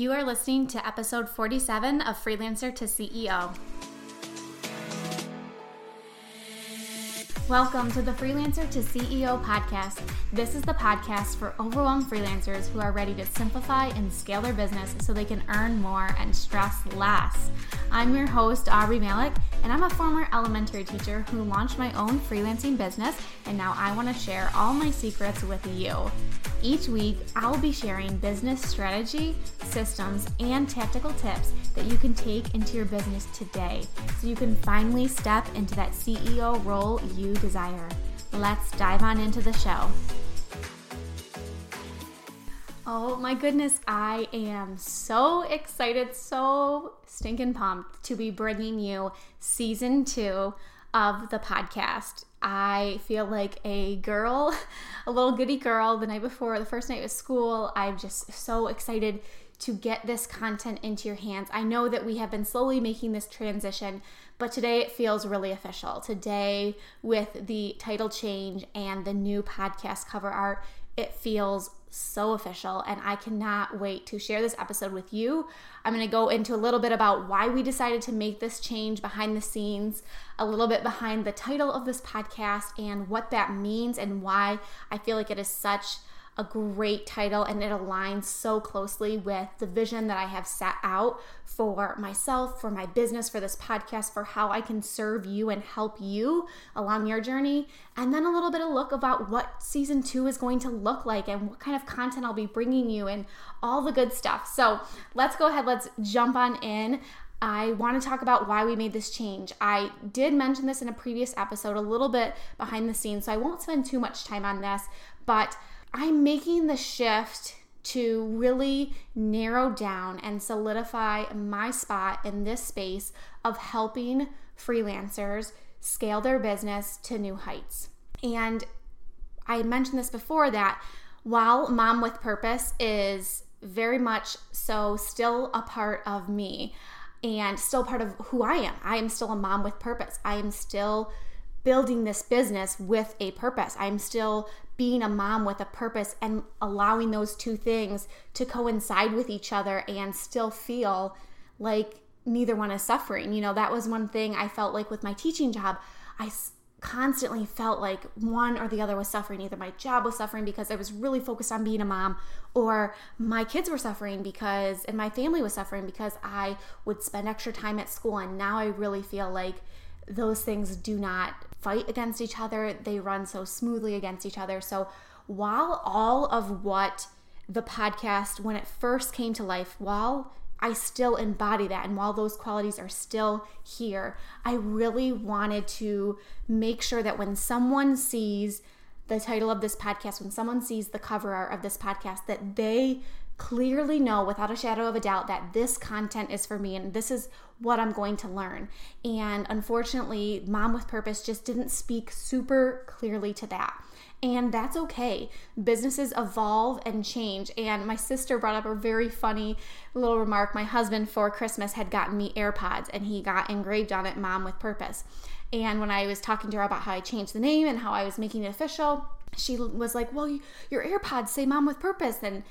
You are listening to episode 47 of Freelancer to CEO. Welcome to the Freelancer to CEO podcast. This is the podcast for overwhelmed freelancers who are ready to simplify and scale their business so they can earn more and stress less. I'm your host, Aubree Malick, and I'm a former elementary teacher who launched my own freelancing business, and now I want to share all my secrets with you. Each week, I'll be sharing business strategy, systems, and tactical tips that you can take into your business today so you can finally step into that CEO role you desire. Let's dive on into the show. Oh my goodness, I am so excited, so stinking pumped to be bringing you season two of the podcast. I feel like a girl, a little goody girl the night before the first night of school. I'm just so excited to get this content into your hands. I know that we have been slowly making this transition, but today it feels really official. Today, with the title change and the new podcast cover art, it feels so official, and I cannot wait to share this episode with you. I'm going to go into a little bit about why we decided to make this change behind the scenes, a little bit behind the title of this podcast, and what that means, and why I feel like it is such a great title and it aligns so closely with the vision that I have set out for myself, for my business, for this podcast, for how I can serve you and help you along your journey. And then a little bit of look about what season two is going to look like and what kind of content I'll be bringing you and all the good stuff. So let's go ahead, let's jump on in. I want to talk about why we made this change. I did mention this in a previous episode, a little bit behind the scenes, so I won't spend too much time on this, but I'm making the shift to really narrow down and solidify my spot in this space of helping freelancers scale their business to new heights. And I mentioned this before that while Mom with Purpose is very much so still a part of me and still part of who I am, I am still a mom with purpose. I am still building this business with a purpose. I'm still being a mom with a purpose and allowing those two things to coincide with each other and still feel like neither one is suffering. You know, that was one thing I felt like with my teaching job. I constantly felt like one or the other was suffering. Either my job was suffering because I was really focused on being a mom, or my kids were suffering because, and my family was suffering because I would spend extra time at school. And now I really feel like those things do not fight against each other, they run so smoothly against each other. So, while all of what the podcast, when it first came to life, while I still embody that. And while those qualities are still here, I really wanted to make sure that when someone sees the title of this podcast, when someone sees the cover art of this podcast, that they clearly know without a shadow of a doubt that this content is for me and this is what I'm going to learn. And unfortunately, Mom with Purpose just didn't speak super clearly to that. And that's okay. Businesses evolve and change. And my sister brought up a very funny little remark. My husband for Christmas had gotten me AirPods and he got engraved on it Mom with Purpose. And when I was talking to her about how I changed the name and how I was making it official, she was like, Well, your AirPods say Mom with Purpose. And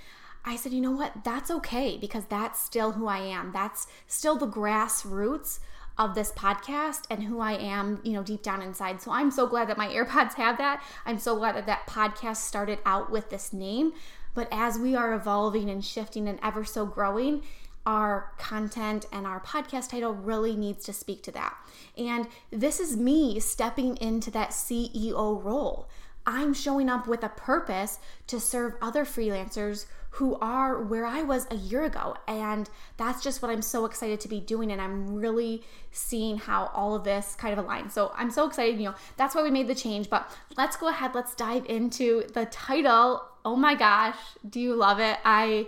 I said, you know what? That's okay because that's still who I am. That's still the grassroots of this podcast and who I am, you know, deep down inside. So I'm so glad that my AirPods have that. I'm so glad that that podcast started out with this name. But as we are evolving and shifting and ever so growing, our content and our podcast title really needs to speak to that. And this is me stepping into that CEO role. I'm showing up with a purpose to serve other freelancers who are where I was a year ago. And that's just what I'm so excited to be doing. And I'm really seeing how all of this kind of aligns. So I'm so excited. You know, that's why we made the change. But let's go ahead, let's dive into the title. Oh my gosh, do you love it? I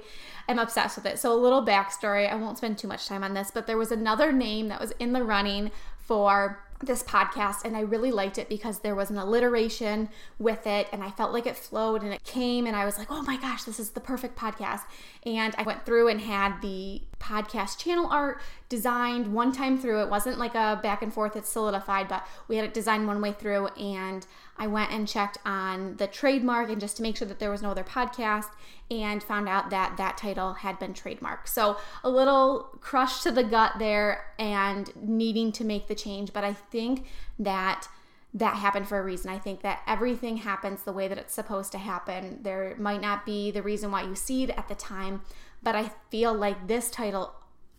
am obsessed with it. So, a little backstory. I won't spend too much time on this, but there was another name that was in the running for this podcast and I really liked it because there was an alliteration with it and I felt like it flowed and it came and I was like, "Oh my gosh, this is the perfect podcast." And I went through and had the podcast channel art designed one time through. It wasn't like a back and forth, it's solidified, but we had it designed one way through and I went and checked on the trademark and just to make sure that there was no other podcast and found out that that title had been trademarked. So a little crush to the gut there and needing to make the change, but I think that that happened for a reason. I think that everything happens the way that it's supposed to happen. There might not be the reason why you see it at the time, but I feel like this title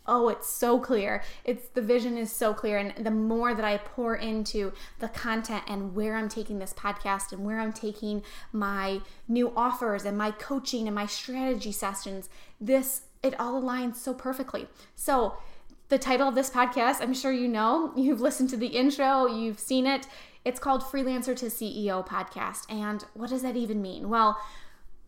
oh it's so clear. It's the vision is so clear. And the more that i pour into the content and where i'm taking this podcast and where i'm taking my new offers and my coaching and my strategy sessions this it all aligns so perfectly. So the title of this podcast i'm sure you know you've listened to the intro you've seen it. It's called freelancer to ceo podcast. And what does that even mean? Well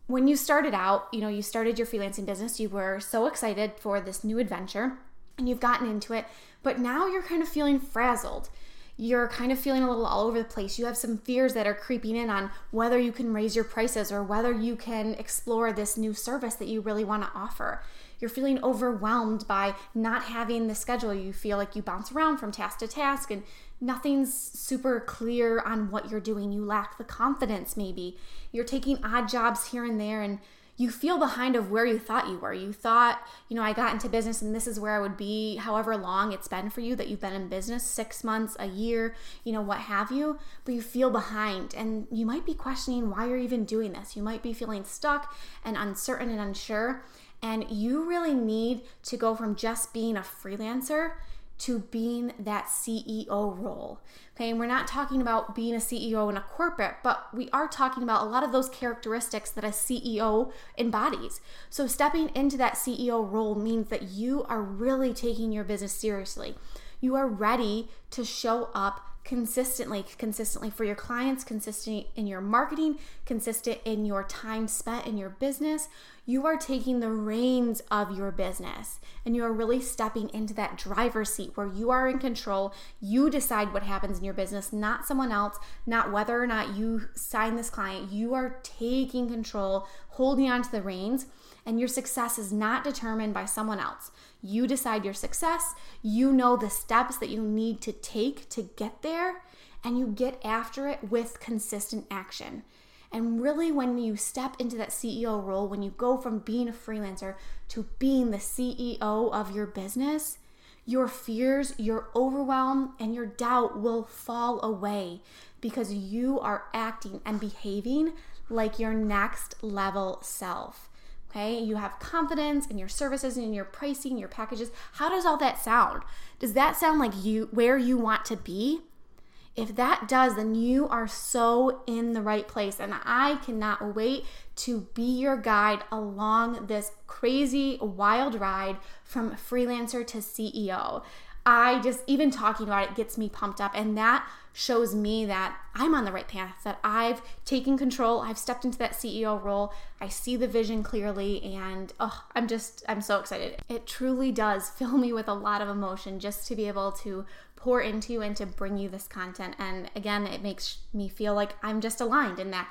when you started out, you know, you started your freelancing business, you were so excited for this new adventure and you've gotten into it, but now you're kind of feeling frazzled. You're kind of feeling a little all over the place. You have some fears that are creeping in on whether you can raise your prices or whether you can explore this new service that you really want to offer. You're feeling overwhelmed by not having the schedule. You feel like you bounce around from task to task and nothing's super clear on what you're doing. You lack the confidence, maybe. You're taking odd jobs here and there, and you feel behind of where you thought you were. You thought, you know, I got into business and this is where I would be, however long it's been for you that you've been in business six months, a year, you know, what have you. But you feel behind, and you might be questioning why you're even doing this. You might be feeling stuck and uncertain and unsure. And you really need to go from just being a freelancer to being that CEO role. Okay, and we're not talking about being a CEO in a corporate, but we are talking about a lot of those characteristics that a CEO embodies. So, stepping into that CEO role means that you are really taking your business seriously. You are ready to show up consistently, consistently for your clients, consistent in your marketing, consistent in your time spent in your business. You are taking the reins of your business and you are really stepping into that driver's seat where you are in control. You decide what happens in your business, not someone else, not whether or not you sign this client. You are taking control, holding on to the reins, and your success is not determined by someone else. You decide your success, you know the steps that you need to take to get there, and you get after it with consistent action. And really, when you step into that CEO role, when you go from being a freelancer to being the CEO of your business, your fears, your overwhelm, and your doubt will fall away because you are acting and behaving like your next level self. Okay, you have confidence in your services and in your pricing, your packages. How does all that sound? Does that sound like you where you want to be? If that does, then you are so in the right place. And I cannot wait to be your guide along this crazy, wild ride from freelancer to CEO. I just, even talking about it gets me pumped up. And that shows me that I'm on the right path, that I've taken control, I've stepped into that CEO role, I see the vision clearly, and oh, I'm just, I'm so excited. It truly does fill me with a lot of emotion just to be able to pour into and to bring you this content. And again, it makes me feel like I'm just aligned in that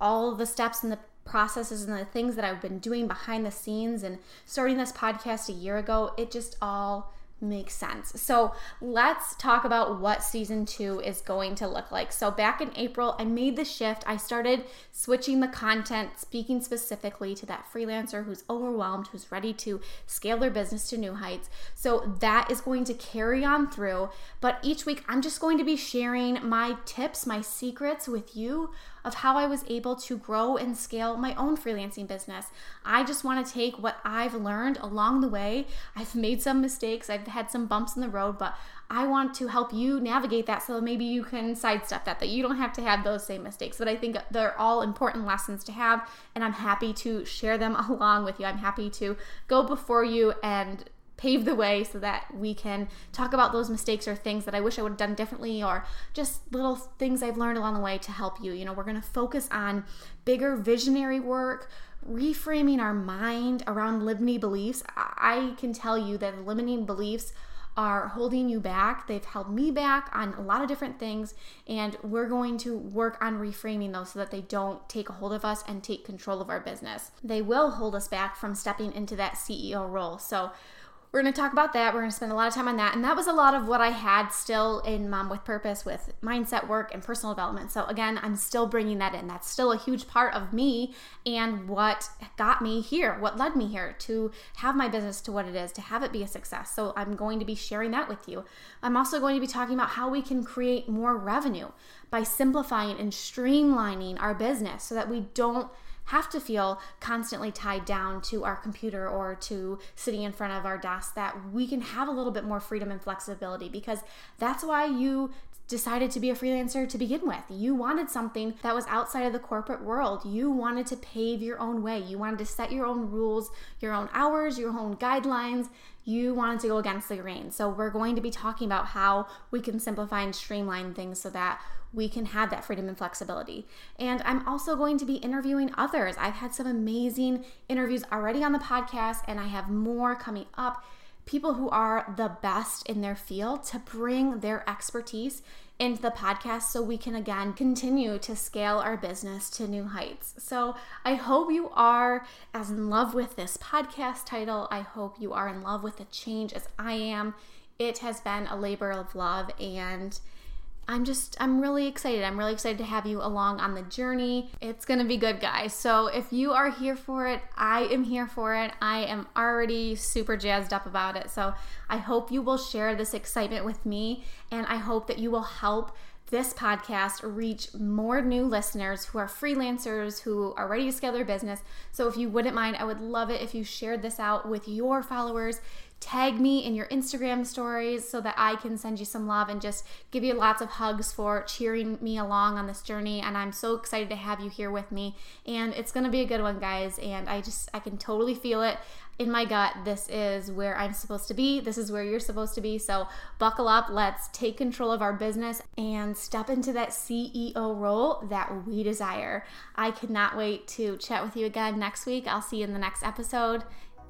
all the steps and the processes and the things that I've been doing behind the scenes and starting this podcast a year ago, it just all makes sense. So let's talk about what season two is going to look like. So, back in April, I made the shift. I started switching the content, speaking specifically to that freelancer who's overwhelmed, who's ready to scale their business to new heights. So, that is going to carry on through. But each week, I'm just going to be sharing my tips, my secrets with you of how I was able to grow and scale my own freelancing business. I just want to take what I've learned along the way. I've made some mistakes, I've had some bumps in the road, but I want to help you navigate that so maybe you can sidestep that, that you don't have to have those same mistakes. But I think they're all important lessons to have, and I'm happy to share them along with you. I'm happy to go before you and pave the way so that we can talk about those mistakes or things that I wish I would have done differently or just little things I've learned along the way to help you. You know, we're going to focus on bigger visionary work, reframing our mind around limiting beliefs. I can tell you that limiting beliefs are holding you back. They've held me back on a lot of different things, and we're going to work on reframing those so that they don't take a hold of us and take control of our business. They will hold us back from stepping into that CEO role. So, we're going to talk about that. We're going to spend a lot of time on that. And that was a lot of what I had still in Mom with Purpose with mindset work and personal development. So, again, I'm still bringing that in. That's still a huge part of me and what got me here, what led me here to have my business to what it is, to have it be a success. So, I'm going to be sharing that with you. I'm also going to be talking about how we can create more revenue by simplifying and streamlining our business so that we don't have to feel constantly tied down to our computer or to sitting in front of our desk, that we can have a little bit more freedom and flexibility because that's why you decided to be a freelancer to begin with. You wanted something that was outside of the corporate world. You wanted to pave your own way. You wanted to set your own rules, your own hours, your own guidelines. You wanted to go against the grain. So, we're going to be talking about how we can simplify and streamline things so that we can have that freedom and flexibility. And I'm also going to be interviewing others. I've had some amazing interviews already on the podcast, and I have more coming up. People who are the best in their field to bring their expertise into the podcast so we can again continue to scale our business to new heights. So I hope you are as in love with this podcast title. I hope you are in love with the change as I am. It has been a labor of love and I'm just, I'm really excited. I'm really excited to have you along on the journey. It's gonna be good, guys. So if you are here for it, I am here for it. I am already super jazzed up about it. So I hope you will share this excitement with me, and I hope that you will help this podcast reach more new listeners who are freelancers who are ready to scale their business. So if you wouldn't mind, I would love it if you shared this out with your followers tag me in your Instagram stories so that I can send you some love and just give you lots of hugs for cheering me along on this journey. And I'm so excited to have you here with me. And it's going to be a good one, guys. And I just, I can totally feel it in my gut. This is where I'm supposed to be. This is where you're supposed to be. So buckle up. Let's take control of our business and step into that CEO role that we desire. I cannot wait to chat with you again next week. I'll see you in the next episode.